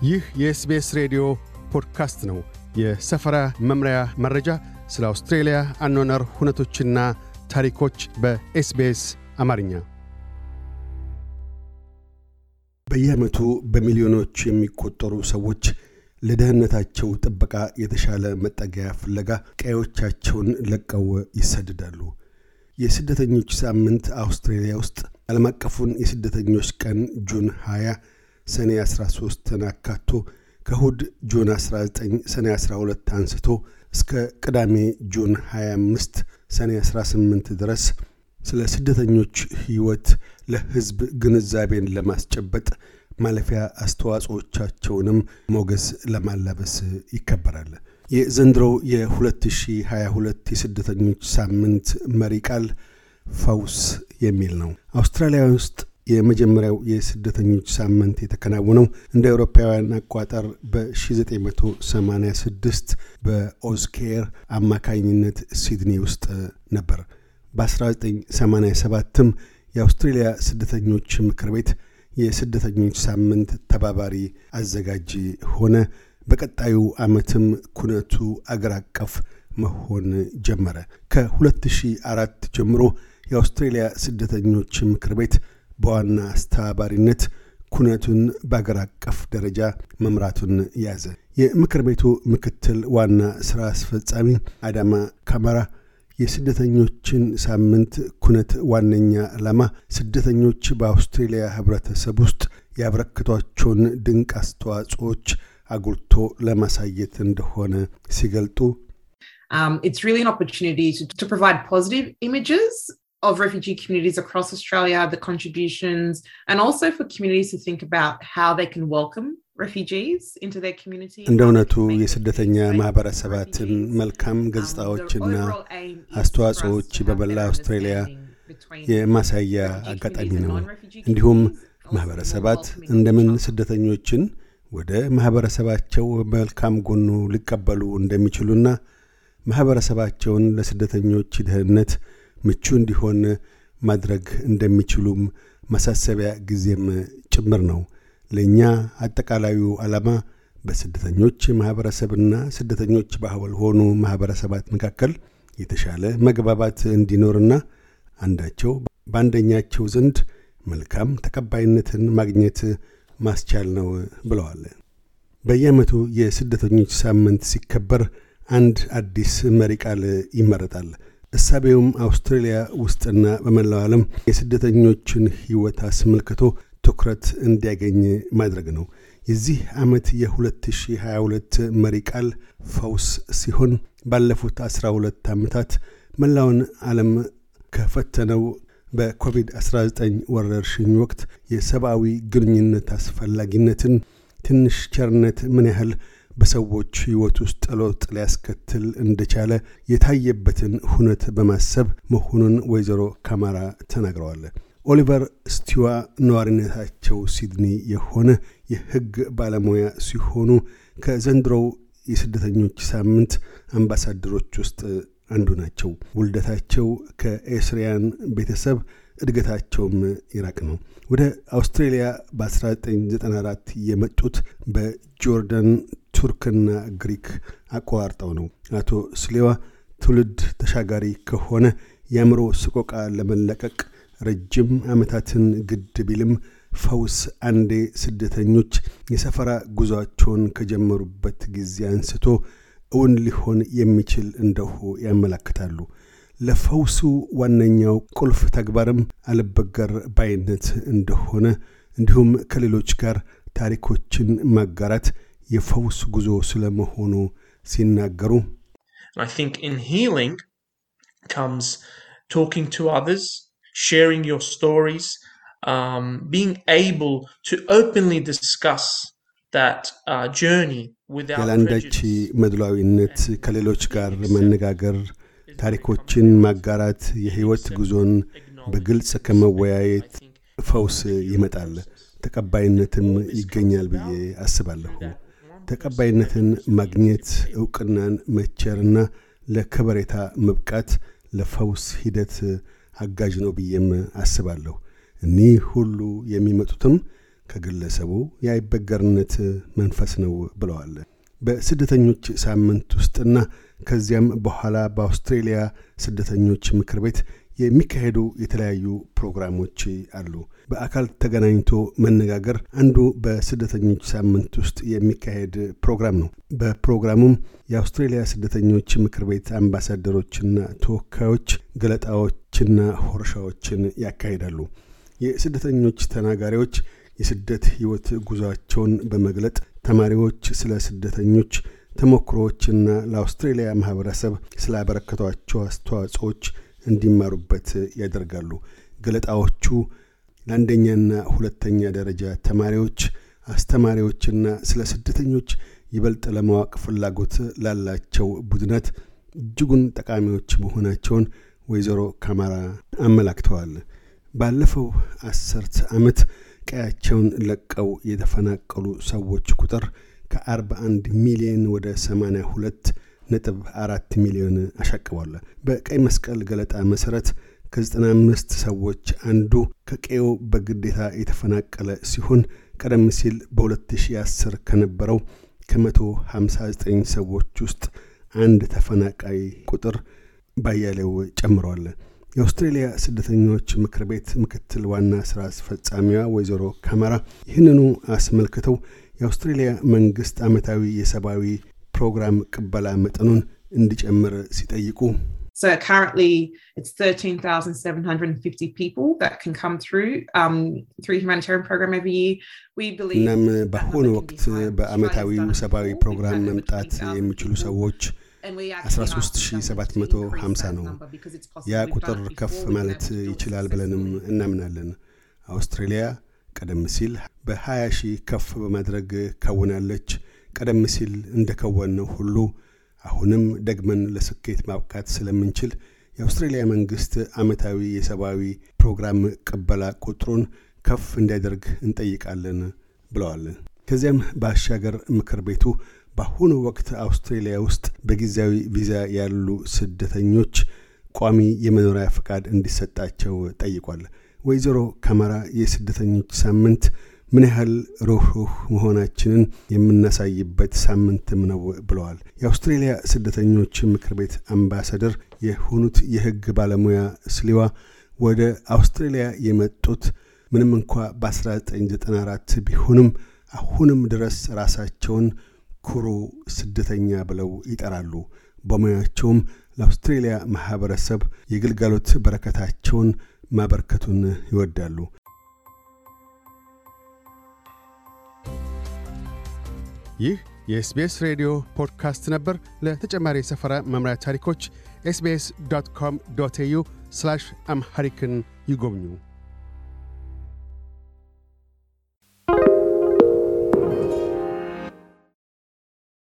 ይህ የ SBS ሬዲዮ ፖድካስት ነው። የሰፈራ መምሪያ መረጃ፣ ስለ አውስትሬልያ አኗኗር ሁነቶችና ታሪኮች በ SBS አማርኛ። በየዓመቱ በሚሊዮኖች የሚቆጠሩ ሰዎች ለደህንነታቸው ጥበቃ የተሻለ መጠጊያ ፍለጋ ቀዮቻቸውን ለቀው ይሰደዳሉ። የስደተኞች ሳምንት አውስትሬልያ ውስጥ ዓለም አቀፉን የስደተኞች ቀን ጁን 20 ሰኔ 13ን አካቶ ከእሁድ ጁን 19 ሰኔ 12 አንስቶ እስከ ቅዳሜ ጁን 25 ሰኔ 18 ድረስ ስለ ስደተኞች ሕይወት ለሕዝብ ግንዛቤን ለማስጨበጥ ማለፊያ አስተዋጽኦቻቸውንም ሞገስ ለማላበስ ይከበራል። የዘንድሮው የ2022 የስደተኞች ሳምንት መሪ ቃል ፈውስ የሚል ነው። አውስትራሊያ ውስጥ የመጀመሪያው የስደተኞች ሳምንት የተከናወነው እንደ አውሮፓውያን አቋጠር በ1986 በኦዝኬር አማካኝነት ሲድኒ ውስጥ ነበር። በ1987ም የአውስትሬልያ ስደተኞች ምክር ቤት የስደተኞች ሳምንት ተባባሪ አዘጋጅ ሆነ። በቀጣዩ ዓመትም ኩነቱ አገር አቀፍ መሆን ጀመረ። ከ2004 ጀምሮ የአውስትሬልያ ስደተኞች ምክር ቤት በዋና አስተባባሪነት ኩነቱን በአገር አቀፍ ደረጃ መምራቱን ያዘ። የምክር ቤቱ ምክትል ዋና ሥራ አስፈጻሚ አዳማ ካማራ የስደተኞችን ሳምንት ኩነት ዋነኛ ዓላማ ስደተኞች በአውስትሬልያ ህብረተሰብ ውስጥ ያበረክቷቸውን ድንቅ አስተዋጽኦች አጉልቶ ለማሳየት እንደሆነ ሲገልጡ Um, it's really an opportunity to, to provide positive images of refugee communities across Australia, the contributions, and also for communities to think about how they can welcome. እንደ እውነቱ የስደተኛ ማህበረሰባትን መልካም ገጽታዎችና አስተዋጽኦዎች በመላ አውስትራሊያ የማሳያ አጋጣሚ ነው። እንዲሁም ማህበረሰባት እንደምን ስደተኞችን ወደ ማህበረሰባቸው መልካም ጎኑ ሊቀበሉ እንደሚችሉና ማህበረሰባቸውን ለስደተኞች ደህንነት ምቹ እንዲሆን ማድረግ እንደሚችሉም ማሳሰቢያ ጊዜም ጭምር ነው። ለእኛ አጠቃላዩ ዓላማ በስደተኞች ማኅበረሰብና ስደተኞች ባልሆኑ ማኅበረሰባት መካከል የተሻለ መግባባት እንዲኖርና አንዳቸው በአንደኛቸው ዘንድ መልካም ተቀባይነትን ማግኘት ማስቻል ነው ብለዋል። በየዓመቱ የስደተኞች ሳምንት ሲከበር አንድ አዲስ መሪ ቃል ይመረጣል። እሳቤውም አውስትራሊያ ውስጥና በመላው ዓለም የስደተኞችን ሕይወት አስመልክቶ ትኩረት እንዲያገኝ ማድረግ ነው። የዚህ ዓመት የ2022 መሪ ቃል ፈውስ ሲሆን ባለፉት 12 ዓመታት መላውን ዓለም ከፈተነው በኮቪድ-19 ወረርሽኝ ወቅት የሰብአዊ ግንኙነት አስፈላጊነትን፣ ትንሽ ቸርነት ምን ያህል በሰዎች ሕይወት ውስጥ ለውጥ ሊያስከትል እንደቻለ የታየበትን ሁነት በማሰብ መሆኑን ወይዘሮ ካማራ ተናግረዋል። ኦሊቨር ስቲዋ ነዋሪነታቸው ሲድኒ የሆነ የሕግ ባለሙያ ሲሆኑ ከዘንድሮው የስደተኞች ሳምንት አምባሳደሮች ውስጥ አንዱ ናቸው። ውልደታቸው ከኤስሪያን ቤተሰብ እድገታቸውም ኢራቅ ነው። ወደ አውስትሬልያ በ1994 የመጡት በጆርዳን ቱርክና ግሪክ አቋርጠው ነው። አቶ ስሌዋ ትውልድ ተሻጋሪ ከሆነ የአእምሮ ስቆቃ ለመለቀቅ ረጅም ዓመታትን ግድ ቢልም ፈውስ አንዴ ስደተኞች የሰፈራ ጉዞአቸውን ከጀመሩበት ጊዜ አንስቶ እውን ሊሆን የሚችል እንደሁ ያመላክታሉ። ለፈውሱ ዋነኛው ቁልፍ ተግባርም አልበገር ባይነት እንደሆነ እንዲሁም ከሌሎች ጋር ታሪኮችን ማጋራት የፈውስ ጉዞ ስለመሆኑ ሲናገሩ I think in healing comes talking to others, sharing your stories, um, being able to openly discuss that uh, journey without ያለአንዳች prejudice. መድሏዊነት ከሌሎች ጋር መነጋገር፣ ታሪኮችን ማጋራት፣ የሕይወት ጉዞን በግልጽ ከመወያየት ፈውስ ይመጣል፣ ተቀባይነትም ይገኛል ብዬ አስባለሁ። ተቀባይነትን ማግኘት ዕውቅናን መቸርና ለከበሬታ መብቃት ለፈውስ ሂደት አጋዥ ነው ብዬም አስባለሁ። እኒህ ሁሉ የሚመጡትም ከግለሰቡ የአይበገርነት መንፈስ ነው ብለዋል። በስደተኞች ሳምንት ውስጥና ከዚያም በኋላ በአውስትሬሊያ ስደተኞች ምክር ቤት የሚካሄዱ የተለያዩ ፕሮግራሞች አሉ። በአካል ተገናኝቶ መነጋገር አንዱ በስደተኞች ሳምንት ውስጥ የሚካሄድ ፕሮግራም ነው። በፕሮግራሙም የአውስትሬሊያ ስደተኞች ምክር ቤት አምባሳደሮችና ተወካዮች ገለጣዎችና ሆርሻዎችን ያካሂዳሉ። የስደተኞች ተናጋሪዎች የስደት ሕይወት ጉዟቸውን በመግለጥ ተማሪዎች ስለ ስደተኞች ተሞክሮዎችና ለአውስትሬልያ ማህበረሰብ ስላበረከቷቸው አስተዋጽኦች እንዲማሩበት ያደርጋሉ። ገለጣዎቹ ለአንደኛና ሁለተኛ ደረጃ ተማሪዎች፣ አስተማሪዎችና ስለ ስደተኞች ይበልጥ ለማወቅ ፍላጎት ላላቸው ቡድናት እጅጉን ጠቃሚዎች መሆናቸውን ወይዘሮ ካማራ አመላክተዋል። ባለፈው አስርት ዓመት ቀያቸውን ለቀው የተፈናቀሉ ሰዎች ቁጥር ከ41 ሚሊዮን ወደ 82 ነጥብ አራት ሚሊዮን አሻቅቧል። በቀይ መስቀል ገለጣ መሠረት ከ95 ሰዎች አንዱ ከቀዬው በግዴታ የተፈናቀለ ሲሆን ቀደም ሲል በ2010 ከነበረው ከ159 ሰዎች ውስጥ አንድ ተፈናቃይ ቁጥር ባያሌው ጨምረዋል። የአውስትሬልያ ስደተኞች ምክር ቤት ምክትል ዋና ሥራ አስፈጻሚዋ ወይዘሮ ካማራ ይህንኑ አስመልክተው የአውስትሬልያ መንግሥት ዓመታዊ የሰብአዊ ፕሮግራም ቅበላ መጠኑን እንዲጨምር ሲጠይቁ So currently, it's 13,750 people that can come through um, through humanitarian program every year. We believe እናም በአሁኑ ወቅት በዓመታዊው ሰብአዊ ፕሮግራም መምጣት የሚችሉ ሰዎች 13750 ነው። ያ ቁጥር ከፍ ማለት ይችላል ብለንም እናምናለን። አውስትሬሊያ ቀደም ሲል በ20 ሺህ ከፍ በማድረግ ከውናለች። ቀደም ሲል እንደከወነው ሁሉ አሁንም ደግመን ለስኬት ማብቃት ስለምንችል የአውስትሬልያ መንግሥት ዓመታዊ የሰብአዊ ፕሮግራም ቅበላ ቁጥሩን ከፍ እንዲያደርግ እንጠይቃለን ብለዋል። ከዚያም ባሻገር ምክር ቤቱ በአሁኑ ወቅት አውስትሬልያ ውስጥ በጊዜያዊ ቪዛ ያሉ ስደተኞች ቋሚ የመኖሪያ ፈቃድ እንዲሰጣቸው ጠይቋል። ወይዘሮ ካማራ የስደተኞች ሳምንት ምን ያህል ሩህሩህ መሆናችንን የምናሳይበት ሳምንትም ነው ብለዋል። የአውስትሬልያ ስደተኞች ምክር ቤት አምባሳደር የሆኑት የሕግ ባለሙያ ስሊዋ ወደ አውስትሬልያ የመጡት ምንም እንኳ በ1994 ቢሆንም አሁንም ድረስ ራሳቸውን ኩሩ ስደተኛ ብለው ይጠራሉ። በሙያቸውም ለአውስትሬልያ ማኅበረሰብ የግልጋሎት በረከታቸውን ማበርከቱን ይወዳሉ። ይህ የ SBS ሬዲዮ ፖድካስት ነበር። ለተጨማሪ የሰፈራ መምሪያ ታሪኮች SBS dot com dot au Amharic ን ይጎብኙ።